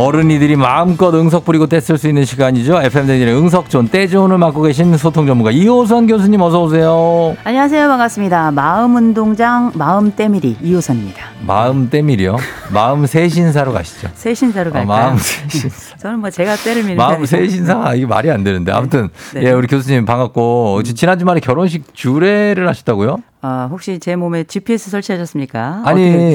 어른이들이 마음껏 응석 부리고 떼쓸 수 있는 시간이죠. FM 대진의 응석존 떼존을 맡고 계신 소통 전문가 이호선 교수님 어서 오세요. 안녕하세요. 반갑습니다. 마음 운동장 마음 때밀이 이호선입니다. 마음 때밀이요. 마음 새신사로 가시죠. 새신사로 어, 갈까요? 마음 새신사. 저는 뭐 제가 때를 미는 마음. 새신사 이게 말이 안 되는데 아무튼 네. 예 우리 교수님 반갑고 지난 주말에 결혼식 주례를 하셨다고요? 어, 혹시 제 몸에 GPS 설치하셨습니까? 아니?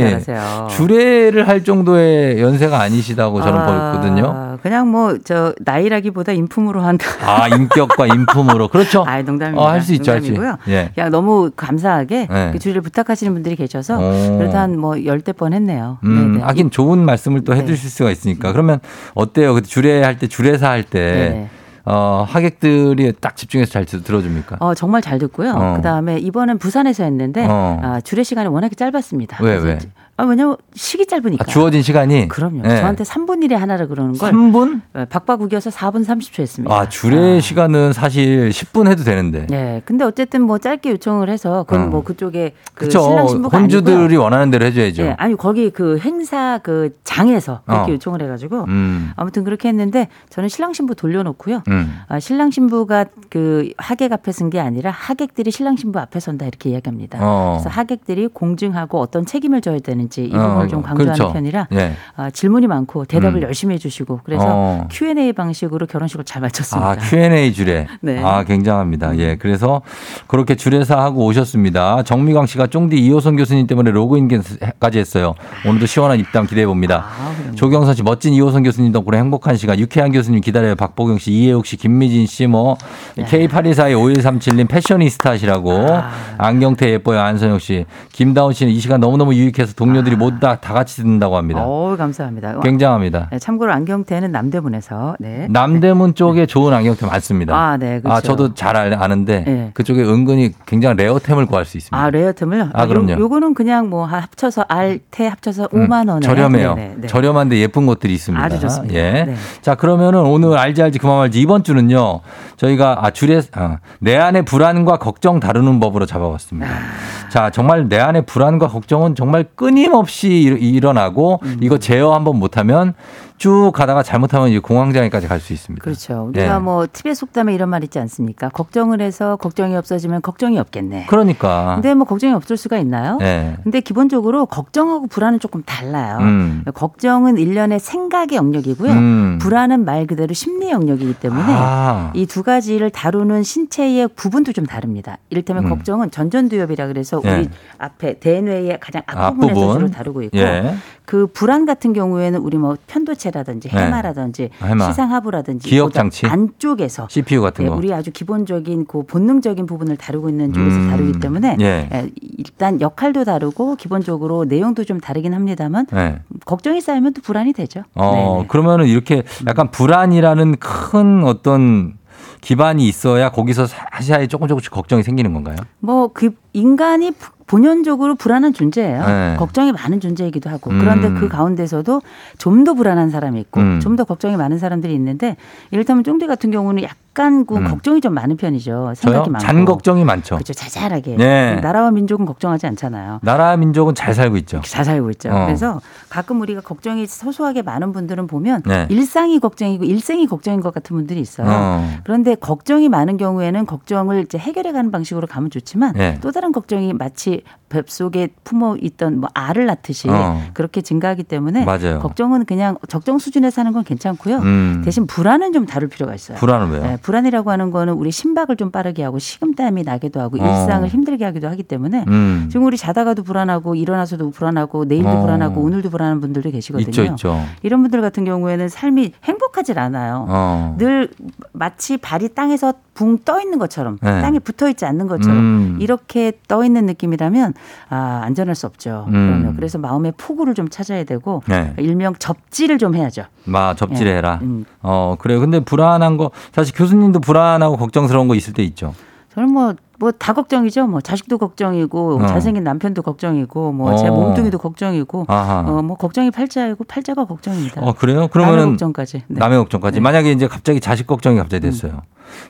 주례를 할 정도의 연세가 아니시다고 저는 아, 보였거든요. 그냥 뭐 저 나이라기보다 인품으로 한다. 아 인격과 인품으로 그렇죠. 아, 농담입니다. 어, 할수 있죠, 할 수. 농담이고요. 예. 그냥 너무 감사하게 네. 그 주를 부탁하시는 분들이 계셔서 오. 그래도 한뭐 열대 번 했네요. 음, 네네. 하긴 좋은 말씀을 또 해주실 수가 있으니까. 그러면 어때요? 그 주례할 때, 주례사 할 때, 네네. 어, 하객들이 딱 집중해서 잘 들- 들어줍니까? 어, 정말 잘 듣고요. 어. 그 다음에 이번엔 부산에서 했는데 어. 아, 주례 시간이 워낙에 짧았습니다. 왜, 왜? 아, 왜냐면 시기 짧으니까. 아, 주어진 시간이? 그럼요. 네. 저한테 3분 일에 하나라 그러는 걸 3분? 어, 박바국이어서 4분 30초 했습니다. 아, 주례 시간은 사실 10분 해도 되는데. 네. 근데 어쨌든 뭐 짧게 요청을 해서 그건 어. 뭐 그쪽에 그 그쵸. 신랑 신부가 혼주들이 아니고요. 원하는 대로 해줘야죠. 네, 아니 거기 그 행사 그 장에서 그렇게 어. 요청을 해가지고 음, 아무튼 그렇게 했는데 저는 신랑 신부 돌려놓고요. 음. 아, 신랑 신부가 그 하객 앞에 쓴 게 아니라 하객들이 신랑 신부 앞에 선다 이렇게 이야기합니다. 어. 그래서 하객들이 공증하고 어떤 책임을 져야 되는 지 이런 어, 걸좀 강조하는 그렇죠. 편이라 예. 아, 질문이 많고 대답을 음. 열심히 해주시고 그래서 어. Q&A 방식으로 결혼식을 잘 마쳤습니다. 아, Q&A 주례. 네. 아, 굉장합니다. 예. 그래서 그렇게 주례사 하고 오셨습니다. 정미광 씨가 쫑디 이호선 교수님 때문에 로그인까지 했어요. 오늘도 시원한 입담 기대해 봅니다. 아. 조경선 씨 멋진 이호선 교수님 덕분에 행복한 시간. 유쾌한 교수님 기다려요. 박보경 씨, 이혜욱 씨, 김미진 씨, 뭐 네. K82425137님 패셔니스타시라고 아. 안경태 예뻐요. 안선영 씨, 김다운 씨는 이 시간 너무너무 유익해서 동료 들이 모두 다, 다 같이 듣는다고 합니다. 아. 어우, 감사합니다. 굉장합니다. 네, 참고로 안경테는 남대문에서 네. 남대문 쪽에 좋은 안경테 많습니다. 아, 네, 그렇죠. 아, 저도 잘 알- 아는데 네. 그쪽에 은근히 굉장히 레어템을 구할 수 있습니다. 아, 레어템을요? 아, 그럼요. 요, 요거는 그냥 뭐 합쳐서 알, 테 합쳐서 음, 5만 원에 저렴해요. 네, 네, 네. 저렴한데 예쁜 것들이 있습니다. 아주 좋습니다. 예. 네. 자, 그러면은 오늘 알지 알지 그만 말지 이번 주는요. 저희가 아 줄에 아, 내 안의 불안과 걱정 다루는 법으로 잡아봤습니다. 아. 자, 정말 내 안의 불안과 걱정은 정말 끊임 없이 일- 일어나고 음. 이거 제어 한번 못하면 쭉 가다가 잘못하면 이제 공황장애까지 갈 수 있습니다. 그렇죠. 우리가 예. 뭐 TV의 속담에 이런 말 있지 않습니까? 걱정을 해서 걱정이 없어지면 걱정이 없겠네. 그러니까. 근데 뭐 걱정이 없을 수가 있나요? 예. 근데 기본적으로 걱정하고 불안은 조금 달라요. 음. 걱정은 일련의 생각의 영역이고요. 음. 불안은 말 그대로 심리 영역이기 때문에 아. 이두 가지를 다루는 신체의 부분도 좀 다릅니다. 이를테면 음. 걱정은 전전두엽이라 그래서 예. 우리 앞에 대뇌의 가장 앞부분에서 앞부분. 주로 다루고 있고 예. 그 불안 같은 경우에는 우리 뭐 편도체라든지 네. 해마라든지 해마. 시상하부라든지 기억 장치. 안쪽에서 CPU 같은 예, 거. 우리 아주 기본적인 그 본능적인 부분을 다루고 있는 쪽에서 음. 다루기 때문에 예. 예, 일단 역할도 다르고 기본적으로 내용도 좀 다르긴 합니다만 예. 걱정이 쌓이면 또 불안이 되죠. 어, 네네. 그러면은 이렇게 약간 불안이라는 큰 어떤 기반이 있어야 거기서 사시사이 조금 조금씩 걱정이 생기는 건가요? 뭐 그 인간이 본연적으로 불안한 존재예요. 네. 걱정이 많은 존재이기도 하고 음. 그런데 그 가운데서도 좀 더 불안한 사람이 있고 음. 좀더 걱정이 많은 사람들이 있는데 이를테면 쫑디 같은 경우는 약 간 그 음. 걱정이 좀 많은 편이죠. 저요? 생각이 많고. 잔 걱정이 많죠. 그렇죠. 자잘하게. 네. 나라와 민족은 걱정하지 않잖아요. 나라 민족은 잘 살고 있죠. 잘 살고 있죠. 어. 그래서 가끔 우리가 걱정이 소소하게 많은 분들은 보면 네. 일상이 걱정이고 일생이 걱정인 것 같은 분들이 있어요. 어. 그런데 걱정이 많은 경우에는 걱정을 이제 해결해 가는 방식으로 가면 좋지만 네. 또 다른 걱정이 마치 뱃속에 품어 있던 뭐 알을 낳듯이 어. 그렇게 증가하기 때문에 맞아요. 걱정은 그냥 적정 수준에서 하는 건 괜찮고요. 음. 대신 불안은 좀 다룰 필요가 있어요. 불안은 왜요? 네, 불안이라고 하는 거는 우리 심박을 좀 빠르게 하고 식은땀이 나기도 하고 어. 일상을 힘들게 하기도 하기 때문에 음. 지금 우리 자다가도 불안하고 일어나서도 불안하고 내일도 어. 불안하고 오늘도 불안한 분들도 계시거든요. 있죠, 있죠. 이런 분들 같은 경우에는 삶이 행복하질 않아요. 어. 늘 마치 발이 땅에서 붕 떠 있는 것처럼 네. 땅에 붙어 있지 않는 것처럼 음. 이렇게 떠 있는 느낌이라면 아 안전할 수 없죠. 음. 그러면 그래서 마음의 폭우를 좀 찾아야 되고 네. 일명 접지를 좀 해야죠. 마 접질해라. 음. 어 그래요. 근데 불안한 거 사실 교수님도 불안하고 걱정스러운 거 있을 때 있죠. 저는 뭐 뭐다 걱정이죠. 뭐 자식도 걱정이고 어. 잘생긴 남편도 걱정이고 뭐제 어. 몸뚱이도 걱정이고. 어 뭐 걱정이 팔자이고 팔자가 걱정입니다. 어 그래요? 남의 그러면은 걱정까지. 네. 남의 걱정까지. 네. 만약에 이제 갑자기 자식 걱정이 갑자기 됐어요.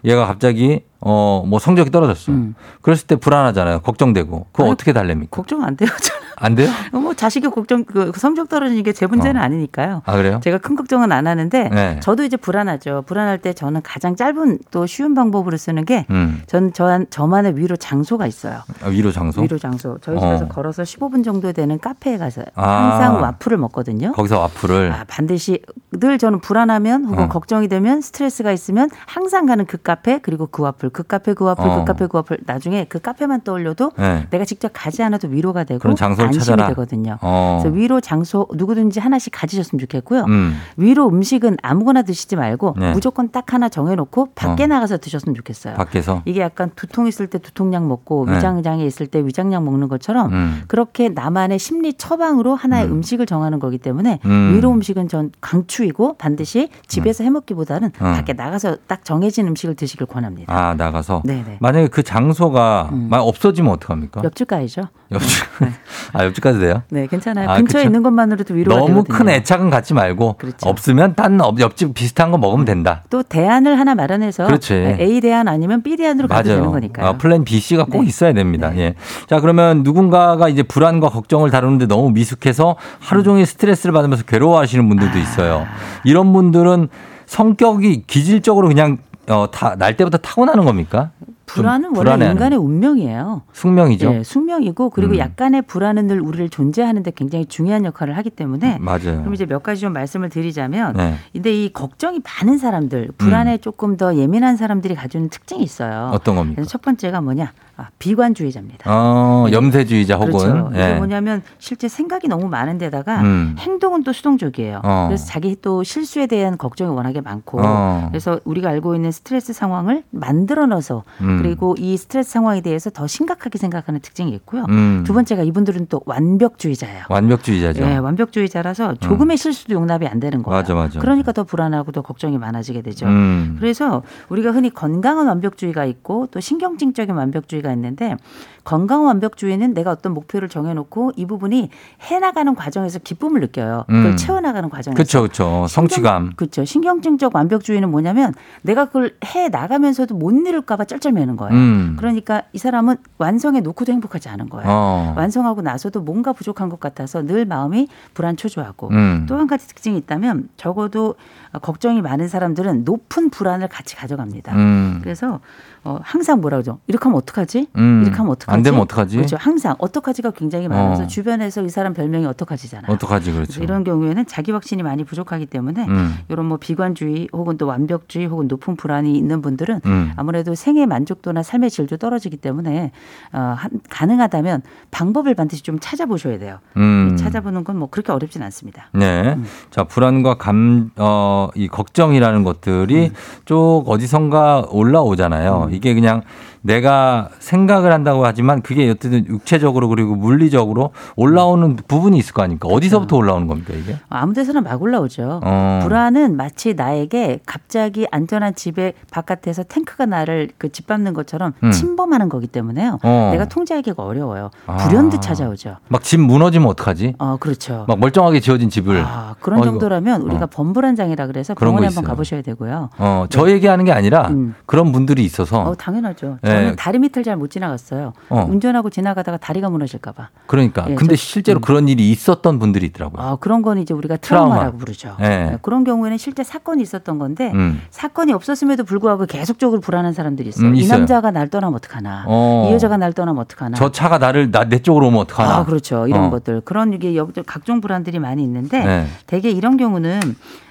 얘가 갑자기 어 뭐 성적이 떨어졌어. 음. 그랬을 때 불안하잖아요. 걱정되고. 그거 아니, 어떻게 달랩니까? 걱정 안 돼요. 안 돼요? 뭐 자식이 걱정 그 성적 떨어지는 게 제 문제는 어. 아니니까요. 아 그래요? 제가 큰 걱정은 안 하는데 네. 저도 이제 불안하죠. 불안할 때 저는 가장 짧은 또 쉬운 방법으로 쓰는 게 음. 전 저한 저만의 위로 장소가 있어요. 아, 위로 장소? 위로 장소. 저희 집에서 어. 걸어서 15분 정도 되는 카페에 가서 아. 항상 와플을 먹거든요. 거기서 와플을 아, 반드시 늘 저는 불안하면 혹은 어. 걱정이 되면 스트레스가 있으면 항상 가는 그 카페 그리고 그 와플 그 카페 그 와플 어. 그 카페 그 와플 나중에 그 카페만 떠올려도 네. 내가 직접 가지 않아도 위로가 되고 그런 장소 를 안심이 찾아라. 되거든요. 어. 그래서 위로 장소 누구든지 하나씩 가지셨으면 좋겠고요. 음. 위로 음식은 아무거나 드시지 말고 네. 무조건 딱 하나 정해놓고 밖에 어. 나가서 드셨으면 좋겠어요. 밖에서 이게 약간 두통 있을 때 두통약 먹고 네. 위장장애 있을 때 위장약 먹는 것처럼 음. 그렇게 나만의 심리 처방으로 하나의 음. 음. 식을 정하는 거기 때문에 음. 위로 음식은 전 강추이고 반드시 집에서 해먹기보다는 음. 밖에 나가서 딱 정해진 음식을 드시길 권합니다. 아 나가서 네네. 만약에 그 장소가 음. 없어지면 어떡합니까? 옆집 가야죠. 옆집 아 옆집 가도 돼요? 네, 괜찮아요. 아, 근처에 그쵸. 있는 것만으로도 위로가 너무 되거든요. 큰 애착은 갖지 말고 그렇죠. 없으면 딴 옆- 옆집 비슷한 거 먹으면 된다. 또 대안을 하나 마련해서 그렇지. A 대안 아니면 B 대안으로 가도 되는 맞아요. 거니까요. 아, 플랜 B, C가 꼭 네. 있어야 됩니다. 네. 예. 자, 그러면 누군가가 이제 불안과 걱정을 다루는데 너무 미숙해서 하루 종일 스트레스를 받으면서 괴로워하시는 분들도 있어요. 이런 분들은 성격이 기질적으로 그냥 어, 다, 날 때부터 타고나는 겁니까? 좀 불안은 원래. 인간의 운명이에요. 숙명이죠. 예, 숙명이고 그리고 음. 약간의 불안은 늘 우리를 존재하는데 굉장히 중요한 역할을 하기 때문에 맞아요. 그럼 이제 몇 가지 좀 말씀을 드리자면 네. 근데 이 걱정이 많은 사람들, 불안에 조금 더 예민한 사람들이 가지는 특징이 있어요. 어떤 겁니까? 첫 번째가 뭐냐? 아, 비관주의자입니다. 어, 염세주의자 혹은 그렇죠. 이게 예. 뭐냐면 실제 생각이 너무 많은 데다가 음. 행동은 또 수동적이에요. 어. 그래서 자기 또 실수에 대한 걱정이 워낙에 많고 어. 그래서 우리가 알고 있는 스트레스 상황을 만들어 넣어서 음. 그리고 이 스트레스 상황에 대해서 더 심각하게 생각하는 특징이 있고요. 음. 두 번째가 이분들은 또 완벽주의자예요. 완벽주의자죠. 예, 완벽주의자라서 조금의 실수도 용납이 안 되는 거예요. 맞아, 맞아. 그러니까 더 불안하고 더 걱정이 많아지게 되죠. 음. 그래서 우리가 흔히 건강한 완벽주의가 있고 또 신경증적인 완벽주의가 있는데 건강한 완벽주의는 내가 어떤 목표를 정해놓고 이 부분이 해나가는 과정에서 기쁨을 느껴요. 그걸 음. 채워나가는 과정에서. 그렇죠, 그렇죠. 성취감. 그렇죠. 신경증적 완벽주의는 뭐냐면 내가 그걸 해 나가면서도 못 이룰까봐 쩔쩔매는 거예요. 음. 그러니까 이 사람은 완성해 놓고도 행복하지 않은 거예요. 어. 완성하고 나서도 뭔가 부족한 것 같아서 늘 마음이 불안 초조하고 음. 또한 가지 특징이 있다면 적어도 걱정이 많은 사람들은 높은 불안을 같이 가져갑니다. 음. 그래서 어, 항상 뭐라 그러죠? 이렇게 하면 어떡하지? 음. 이렇게 하면 어떡하지? 안 되면 어떡하지? 그렇죠. 항상 어떡하지가 굉장히 많아서 어. 주변에서 이 사람 별명이 어떡하지잖아요. 어떡하지, 그렇죠. 이런 경우에는 자기 확신이 많이 부족하기 때문에 음. 이런 뭐 비관주의 혹은 또 완벽주의 혹은 높은 불안이 있는 분들은 음. 아무래도 생의 만족 도나 삶의 질도 떨어지기 때문에 어, 한- 가능하다면 방법을 반드시 좀 찾아보셔야 돼요. 음. 찾아보는 건 뭐 그렇게 어렵진 않습니다. 네. 음. 자, 불안과 감, 어, 이 걱정이라는 것들이 쭉 어디선가 올라오잖아요. 음. 이게 그냥 내가 생각을 한다고 하지만 그게 어쨌든 육체적으로 그리고 물리적으로 올라오는 부분이 있을 거 아닙니까? 어디서부터 올라오는 겁니까, 이게? 아무 데서나 막 올라오죠. 어. 불안은 마치 나에게 갑자기 안전한 집의 바깥에서 탱크가 나를 그 짓밟는 것처럼 음. 침범하는 거기 때문에요. 어. 내가 통제하기가 어려워요. 아. 불현듯 찾아오죠. 막 집 무너지면 어떡하지? 어, 그렇죠. 막 멀쩡하게 지어진 집을. 아, 그런 어이구. 정도라면 우리가 어. 범불안 장애라 그래서 그런 병원에 거 한번. 가보셔야 되고요. 어, 저 얘기하는 게 아니라 음. 그런 분들이 있어서 어, 당연하죠. 네. 저는 네. 다리 밑을 잘 못 지나갔어요. 어. 운전하고 지나가다가 다리가 무너질까봐. 그러니까. 예, 근데 저- 실제로 그런 일이 있었던 분들이 있더라고요. 아, 그런 건 이제 우리가 트라우마. 트라우마라고 부르죠. 네. 네, 그런 경우에는 실제 사건이 있었던 건데 음. 사건이 없었음에도 불구하고 계속적으로 불안한 사람들이 있어요. 음, 이 있어요. 남자가 날 떠나면 어떡하나. 어. 이 여자가 날 떠나면 어떡하나. 저 차가 나를 나, 내 쪽으로 오면 어떡하나. 아, 그렇죠. 이런 어. 것들. 그런 이게 여- 각종 불안들이 많이 있는데 네. 대개 이런 경우는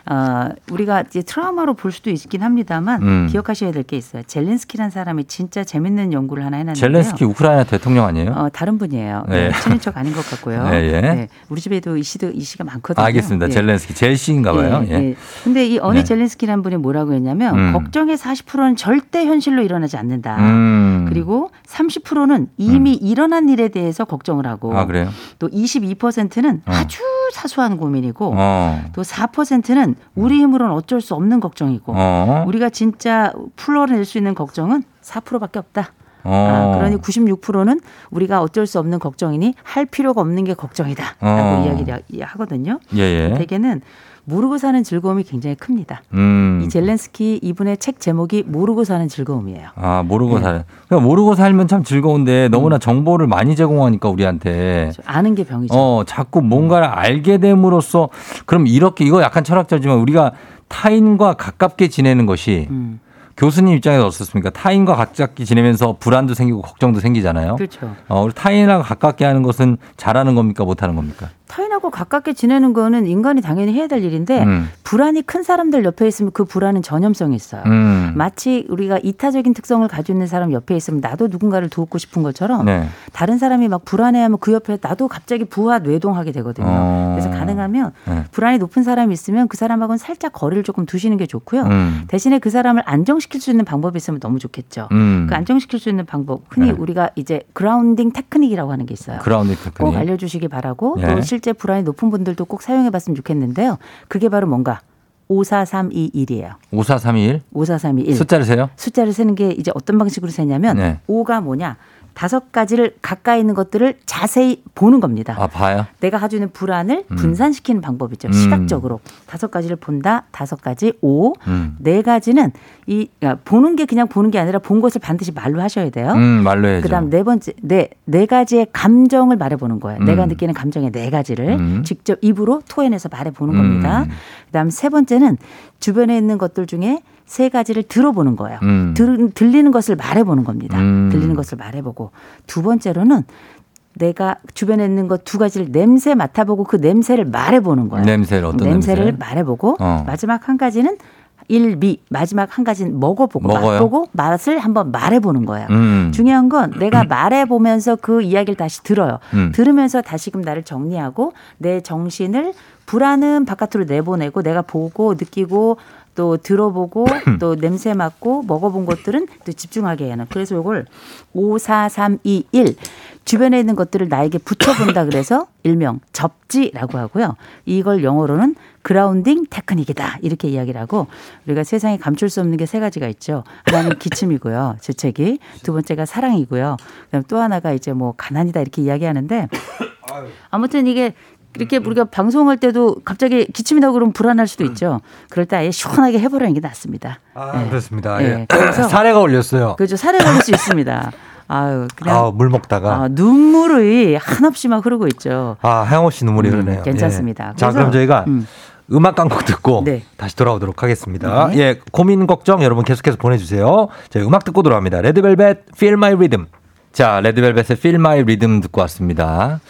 어, 우리가 이제 트라우마로 볼 수도 있긴 합니다만 음. 기억하셔야 될 게 있어요. 젤렌스키라는 사람이 진짜 재밌는 연구를 하나 해놨는데요. 젤렌스키 우크라이나 대통령 아니에요? 어, 다른 분이에요. 네. 네. 친인척 아닌 것 같고요. 네, 예. 네, 우리 집에도 이 씨도 이 씨가 많거든요. 알겠습니다. 예. 젤렌스키 젤시인가 봐요. 예. 예. 근데 이 어니 네. 젤렌스키라는 분이 뭐라고 했냐면 음. 걱정의 40%는 절대 현실로 일어나지 않는다. 음. 그리고 30%는 이미 일어난 일에 대해서 걱정을 하고 아, 그래요? 또 22%는 어. 아주 사소한 고민이고 어. 또 4%는 우리 힘으로는 어쩔 수 없는 걱정이고 어. 우리가 진짜 풀어낼 수 있는 걱정은 4%밖에 없다. 어. 아, 그러니 96%는 우리가 어쩔 수 없는 걱정이니 할 필요가 없는 게 걱정이다라고 어. 이야기를 하거든요. 예, 예. 대개는 모르고 사는 즐거움이 굉장히 큽니다. 음. 이 젤렌스키 이분의 책 제목이 모르고 사는 즐거움이에요. 아, 모르고 네. 살. 그러니까 모르고 살면 참 즐거운데 너무나 정보를 많이 제공하니까 우리한테 아는 게 병이죠. 어, 자꾸 뭔가를 알게 됨으로써 그럼 이렇게 이거 약간 철학적이지만 우리가 타인과 가깝게 지내는 것이 음, 교수님 입장에서 어떻습니까? 타인과 가깝게 지내면서 불안도 생기고 걱정도 생기잖아요. 그렇죠. 어, 타인하고 가깝게 하는 것은 잘하는 겁니까? 못하는 겁니까? 타인하고 가깝게 지내는 거는 인간이 당연히 해야 될 일인데 음. 불안이 큰 사람들 옆에 있으면 그 불안은 전염성이 있어요. 음. 마치 우리가 이타적인 특성을 가지고 있는 사람 옆에 있으면 나도 누군가를 돕고 싶은 것처럼 네. 다른 사람이 막 불안해하면 그 옆에 나도 갑자기 부하 뇌동하게 되거든요. 어. 그래서 가능하면 네. 불안이 높은 사람이 있으면 그 사람하고는 살짝 거리를 조금 두시는 게 좋고요. 음. 대신에 그 사람을 안정시킬 수 있는 방법이 있으면 너무 좋겠죠. 음. 그 안정시킬 수 있는 방법 흔히 네. 우리가 이제 grounding technique이라고 하는 게 있어요. grounding technique. 알려주시기 바라고 예. 또 실제 불안이 높은 분들도 꼭 사용해 봤으면 좋겠는데요. 그게 바로 뭔가 54321이에요. 5431 54321 숫자를 세요? 숫자를 세는 게 이제 어떤 방식으로 세냐면 네. 5가 뭐냐 다섯 가지를 가까이 있는 것들을 자세히 보는 겁니다. 아, 봐요. 내가 가지고 있는 불안을 분산시키는 방법이죠. 음. 시각적으로 다섯 가지를 본다. 다섯 가지 오. 음. 네 가지는 이 그러니까 보는 게 그냥 보는 게 아니라 본 것을 반드시 말로 하셔야 돼요. 음, 말로 해야죠. 그 다음 네 번째 네 네 가지의 감정을 말해보는 거예요. 음. 내가 느끼는 감정의 네 가지를 음. 직접 입으로 토해내서 말해보는 음. 겁니다. 그 다음 세 번째는 주변에 있는 것들 중에 세 가지를 들어보는 거예요. 음. 들, 들리는 것을 말해보는 겁니다. 음. 들리는 것을 말해보고 두 번째로는 내가 주변에 있는 것 두 가지를 냄새 맡아보고 그 냄새를 말해보는 거예요. 냄새를 어떤 냄새를 냄새? 말해보고 어. 마지막 한 가지는 일미 마지막 한 가지는 먹어보고 먹어요? 맛보고 맛을 한번 말해보는 거예요. 음. 중요한 건 내가 말해보면서 그 이야기를 다시 들어요. 음. 들으면서 다시금 나를 정리하고 내 정신을 불안은 바깥으로 내보내고 내가 보고 느끼고 또 들어보고 또 냄새 맡고 먹어본 것들은 또 집중하게 하는. 그래서 이걸 5, 4, 3, 2, 1 주변에 있는 것들을 나에게 붙여본다 그래서 일명 접지라고 하고요. 이걸 영어로는 그라운딩 테크닉이다 이렇게 이야기를 하고 우리가 세상에 감출 수 없는 게 세 가지가 있죠. 하나는 기침이고요, 재채기. 두 번째가 사랑이고요. 그다음 또 하나가 이제 뭐 가난이다 이렇게 이야기하는데 아무튼 이게 이렇게 우리가 방송할 때도 갑자기 기침이 나고 그러면 불안할 수도 있죠. 그럴 때 아예 시원하게 해보라는 게 낫습니다. 아, 네. 그렇습니다. 예. 예. 그래서- 사례가 올렸어요. 그죠 사례 걸릴 수 있습니다. 아유 그냥 아, 물 먹다가. 아, 눈물이 한없이 막 흐르고 있죠. 아, 하영호 씨 눈물이 음, 흐르네요. 괜찮습니다. 예. 자, 그럼 저희가 음. 음악 광고 듣고 네. 다시 돌아오도록 하겠습니다. 네. 예, 고민 걱정 여러분 계속해서 보내주세요. 저희 음악 듣고 돌아옵니다. 레드벨벳 Feel My Rhythm. 자, 레드벨벳의 Feel My Rhythm 듣고 왔습니다.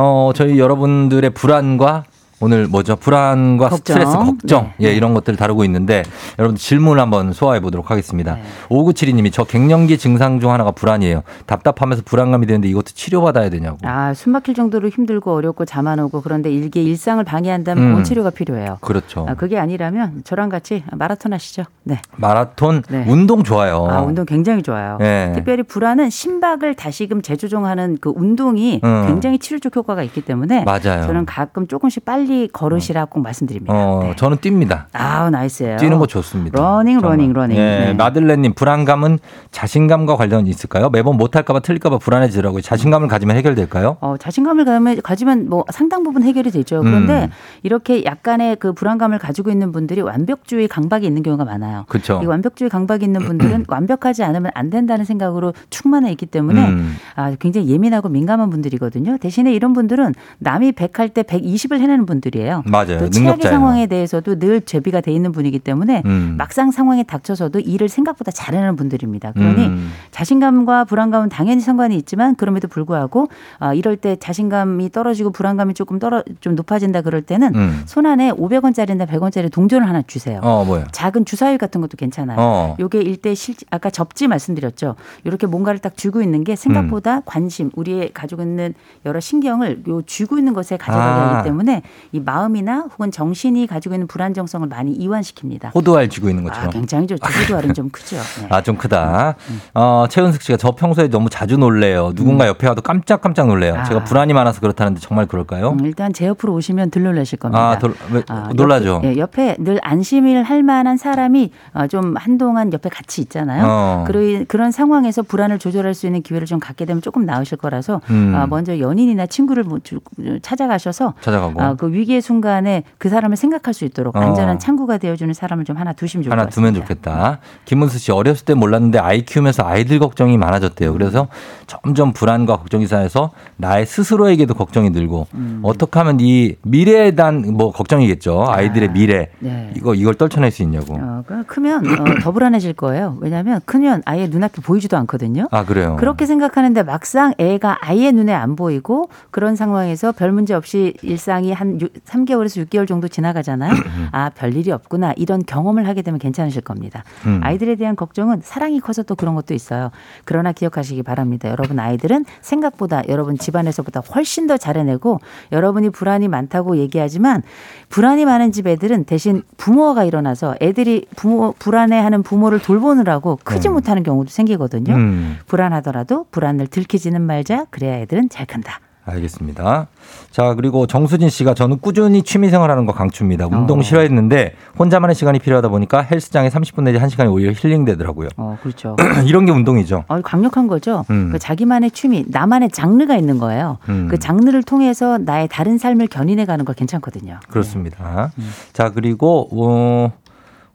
어, 저희 여러분들의 불안과 오늘 뭐죠? 불안과 걱정. 스트레스, 걱정. 네. 예, 이런 것들을 다루고 있는데 여러분들 질문 한번 소화해 보도록 하겠습니다. 네. 5972님이 저 갱년기 증상 중 하나가 불안이에요. 답답하면서 불안감이 되는데 이것도 치료받아야 되냐고. 아, 숨 막힐 정도로 힘들고 어렵고 잠 안 오고 그런데 이게 일상을 방해한다면 음. 치료가 필요해요. 그렇죠. 아, 그게 아니라면 저랑 같이 마라톤 하시죠. 네. 마라톤 네. 운동 좋아요. 아, 운동 굉장히 좋아요. 네. 특별히 불안은 심박을 다시금 재조정하는 그 운동이 음. 굉장히 치료적 효과가 있기 때문에 맞아요. 저는 가끔 조금씩 빨리 빨리 걸으시라 꼭 말씀드립니다. 어, 네. 저는 뜁니다. 아, nice예요. 뛰는 거 좋습니다. 러닝, 정말. 러닝, 러닝. 예, 네. 마들렌님 불안감은 자신감과 관련이 있을까요? 매번 못할까봐 틀릴까봐 불안해지더라고요. 자신감을 가지면 해결될까요? 어, 자신감을 가지면, 가지면 뭐 상당 부분 해결이 되죠. 그런데 음. 이렇게 약간의 그 불안감을 가지고 있는 분들이 완벽주의 강박이 있는 경우가 많아요. 그렇죠. 이 완벽주의 강박이 있는 분들은 완벽하지 않으면 안 된다는 생각으로 충만해 있기 때문에 음. 아, 굉장히 예민하고 민감한 분들이거든요. 대신에 이런 분들은 남이 100할 때 120을 해내는 분들 이에요. 맞아요. 또 최악의. 상황에 대해서도 늘 제비가 돼 있는 분이기 때문에 음. 막상 상황에 닥쳐서도 일을 생각보다 잘해내는 분들입니다. 그러니 음. 자신감과 불안감은 당연히 상관이 있지만 그럼에도 불구하고 아, 이럴 때 자신감이 떨어지고 불안감이 조금 떨어 좀 높아진다 그럴 때는 음. 손 안에 500원짜리나 100원짜리 동전을 하나 주세요. 어, 뭐야? 작은 주사위 같은 것도 괜찮아요. 어. 요게 일대 실 아까 접지 말씀드렸죠. 이렇게 뭔가를 딱 쥐고 있는 게 생각보다 음. 관심, 우리의 가지고 있는 여러 신경을 요 쥐고 있는 것에 가져가게 아. 하기 때문에 이 마음이나 혹은 정신이 가지고 있는 불안정성을 많이 이완시킵니다. 호두알 쥐고 있는 것처럼. 아, 굉장히 좋죠. 호두알은 좀 크죠. 네. 아, 좀 크다. 어, 최은숙 씨가 저 평소에 너무 자주 놀래요. 누군가 옆에 와도 깜짝깜짝 놀래요. 아. 제가 불안이 많아서 그렇다는데 정말 그럴까요? 음, 일단 제 옆으로 오시면 들 놀라실 겁니다. 아, 돌, 왜, 아, 놀라죠. 옆에, 예, 옆에 늘 안심을 할 만한 사람이 어, 좀 한동안 옆에 같이 있잖아요. 어. 그런 그런 상황에서 불안을 조절할 수 있는 기회를 좀 갖게 되면 조금 나으실 거라서 음. 아, 먼저 연인이나 친구를 찾아가셔서 찾아가고. 아, 그 위기의 순간에 그 사람을 생각할 수 있도록 어. 안전한 창구가 되어주는 사람을 좀 하나 두시면 좋을 하나 것 두면 같습니다. 좋겠다. 김문수 씨 어렸을 때 몰랐는데 아이 키우면서 아이들 걱정이 많아졌대요. 그래서 점점 불안과 걱정이 쌓여서 나의 스스로에게도 걱정이 늘고 음. 어떻게 하면 이 미래에 대한 뭐 걱정이겠죠. 아이들의 아, 미래 네. 이거 이걸 떨쳐낼 수 있냐고. 어, 그 크면 어, 더 불안해질 거예요. 왜냐하면 크면 아예 눈앞에 보이지도 않거든요. 아 그래요. 그렇게 생각하는데 막상 애가 아예 눈에 안 보이고 그런 상황에서 별 문제 없이 일상이 한 6, 3개월에서 6개월 정도 지나가잖아요. 아, 별일이 없구나. 이런 경험을 하게 되면 괜찮으실 겁니다. 음. 아이들에 대한 걱정은 사랑이 커서 또 그런 것도 있어요. 그러나 기억하시기 바랍니다. 여러분 아이들은 생각보다 여러분 집안에서보다 훨씬 더 잘해내고 여러분이 불안이 많다고 얘기하지만 불안이 많은 집 애들은 대신 부모가 일어나서 애들이 부모 불안해하는 부모를 돌보느라고 크지 음. 못하는 경우도 생기거든요. 음. 불안하더라도 불안을 들키지는 말자. 그래야 애들은 잘 큰다. 알겠습니다. 자, 그리고 정수진 씨가 저는 꾸준히 취미 생활하는 거 강추입니다. 운동 어. 싫어했는데 혼자만의 시간이 필요하다 보니까 헬스장에 30분 내지 1시간이 오히려 힐링되더라고요. 어, 그렇죠. 이런 게 운동이죠. 어, 강력한 거죠. 음. 그 자기만의 취미, 나만의 장르가 있는 거예요. 음. 그 장르를 통해서 나의 다른 삶을 견인해 가는 거 괜찮거든요. 그렇습니다. 자, 그리고 어,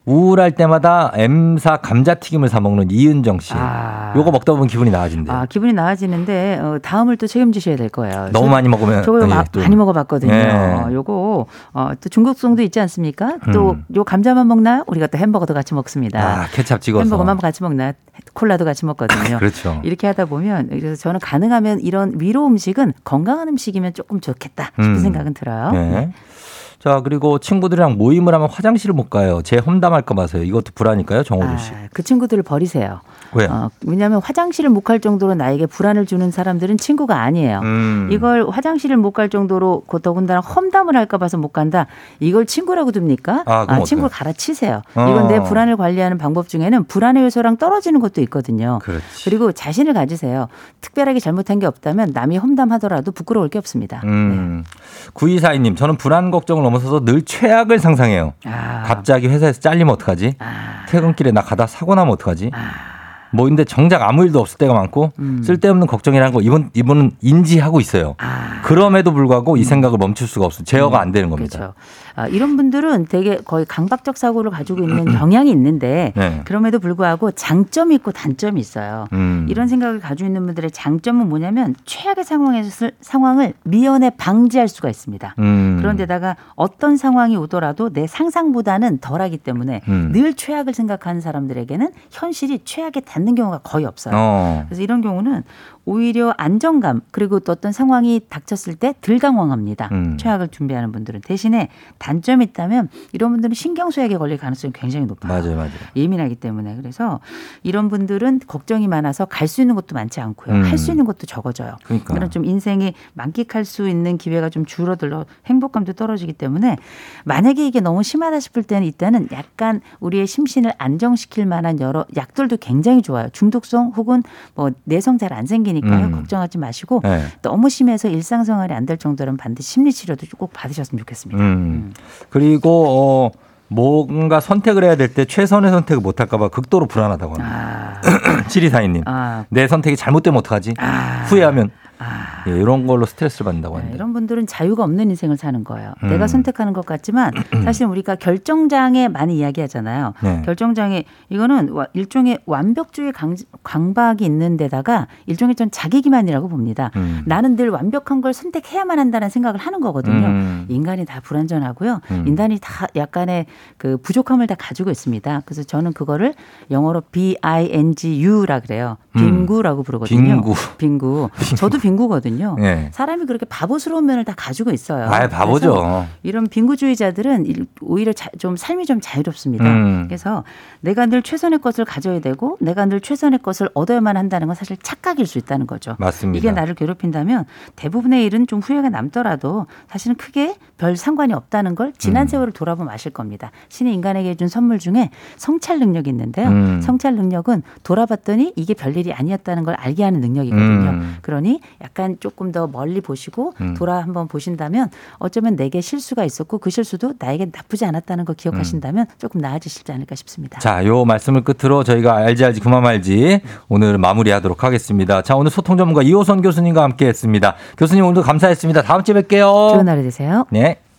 우울할 때마다 M사 감자튀김을 사 먹는 이은정 씨. 아. 요거 먹다 보면 기분이 나아진대요. 아, 기분이 나아지는데 어, 다음을 또 책임지셔야 될 거예요. 너무 저- 많이 먹으면 저거 예, 마- 많이 먹어 봤거든요. 예. 요거 어, 또 중독성도 있지 않습니까? 또 음. 요 감자만 먹나요? 우리가 또 햄버거도 같이 먹습니다. 아, 케찹 찍어서. 햄버거만 같이 먹나? 콜라도 같이 먹거든요. 그렇죠. 이렇게 하다 보면 그래서 저는 가능하면 이런 위로 음식은 건강한 음식이면 조금 좋겠다 싶은 음. 생각은 들어요. 네. 자, 그리고 친구들이랑 모임을 하면 화장실을 못 가요. 제 험담할까 봐서요. 이것도 불안일까요, 정호준 씨? 아, 그 친구들을 버리세요. 왜? 어, 왜냐하면 화장실을 못 갈 정도로 나에게 불안을 주는 사람들은 친구가 아니에요. 음. 이걸 화장실을 못 갈 정도로 그 더군다나 험담을 할까 봐서 못 간다. 이걸 친구라고 둡니까? 아, 그럼 친구를? 갈아치세요. 어. 이건 내 불안을 관리하는 방법 중에는 불안의 요소랑 떨어지는 것도 있거든요. 그렇지. 그리고 자신을 가지세요. 특별하게 잘못한 게 없다면 남이 험담하더라도 부끄러울 게 없습니다. 음. 9242님, 저는 불안 걱정을 넘어서서 늘 최악을 상상해요. 아. 갑자기 회사에서 잘리면 어떡하지? 아. 퇴근길에 나 가다 사고 나면 어떡하지? 아. 뭐 근데 정작 아무 일도 없을 때가 많고 음. 쓸데없는 걱정이라는 거 이분 이분은 인지하고 있어요. 아. 그럼에도 불구하고 이 생각을 멈출 수가 없어요. 제어가 안 되는 겁니다. 그렇죠. 아, 이런 분들은 되게 거의 강박적 사고를 가지고 있는 경향이 있는데 네. 그럼에도 불구하고 장점이 있고 단점이 있어요. 음. 이런 생각을 가지고 있는 분들의 장점은 뭐냐면 최악의 상황에서 상황을 미연에 방지할 수가 있습니다. 음. 그런데다가 어떤 상황이 오더라도 내 상상보다는 덜하기 때문에 음. 늘 최악을 생각하는 사람들에게는 현실이 최악에 닿는 경우가 거의 없어요. 어. 그래서 이런 경우는 오히려 안정감 그리고 또 어떤 상황이 닥쳤을 때 덜 당황합니다. 음. 최악을 준비하는 분들은 대신에 단점이 있다면 이런 분들은 신경쇠약에 걸릴 가능성이 굉장히 높아요. 맞아요, 맞아요. 예민하기 때문에 그래서 이런 분들은 걱정이 많아서 갈 수 있는 것도 많지 않고요. 음. 할수 있는 것도 적어져요. 그러니까. 그런 좀 인생이 만끽할 수 있는 기회가 좀 줄어들어 행복감도 떨어지기 때문에 만약에 이게 너무 심하다 싶을 때는 이때는 약간 우리의 심신을 안정시킬 만한 여러 약들도 굉장히 좋아요. 중독성 혹은 뭐 내성 잘 안 생기 니까요. 음. 걱정하지 마시고 네. 너무 심해서 일상생활이 안 될 정도는 반드시 심리 치료도 꼭 받으셨으면 좋겠습니다. 음. 그리고 어 뭔가 선택을 해야 될 때 최선의 선택을 못 할까봐 극도로 불안하다고 합니다. 아, 치리사인님. 아, 내 선택이 잘못되면 어떡하지? 아. 후회하면 아. 예, 이런 걸로 스트레스를 받는다고 네, 하는데. 이런 분들은 자유가 없는 인생을 사는 거예요. 음. 내가 선택하는 것 같지만 사실 우리가 결정장애 많이 이야기하잖아요. 네. 결정장애 이거는 와- 일종의 완벽주의 강, 강박이 있는 데다가 일종의 전 자기기만이라고 봅니다. 음. 나는 늘 완벽한 걸 선택해야만 한다는 생각을 하는 거거든요. 음. 인간이 다 불완전하고요. 음. 인간이 다 약간의 그 부족함을 다 가지고 있습니다. 그래서 저는 그거를 영어로 B-I-N-G-U라 그래요. 음. 빙구라고 부르거든요. 빙구. 빙구. 저도 빙구 거든요. 예. 사람이 그렇게 바보스러운 면을 다 가지고 있어요. 아, 바보죠. 이런 빙구주의자들은 일- 오히려 자- 좀 삶이 좀 자유롭습니다. 음. 그래서 내가 늘 최선의 것을 가져야 되고 내가 늘 최선의 것을 얻어야만 한다는 건 사실 착각일 수 있다는 거죠. 맞습니다. 이게 나를 괴롭힌다면 대부분의 일은 좀 후회가 남더라도 사실은 크게 별 상관이 없다는 걸 지난 음. 세월을 돌아보면 아실 겁니다. 신이 인간에게 준 선물 중에 성찰 능력이 있는데요. 음. 성찰 능력은 돌아봤더니 이게 별일이 아니었다는 걸 알게 하는 능력이거든요. 음. 그러니 약간 조금 더 멀리 보시고 음. 돌아 한번 보신다면 어쩌면 내게 실수가 있었고 그 실수도 나에게 나쁘지 않았다는 걸 기억하신다면 조금 나아지시지 않을까 싶습니다. 음. 자, 요 말씀을 끝으로 저희가 알지 알지 그만 말지 오늘 마무리하도록 하겠습니다. 자, 오늘 소통 전문가 이호선 교수님과 함께 했습니다. 교수님 오늘도 감사했습니다. 다음 주에 뵐게요. 좋은 하루 되세요. 네.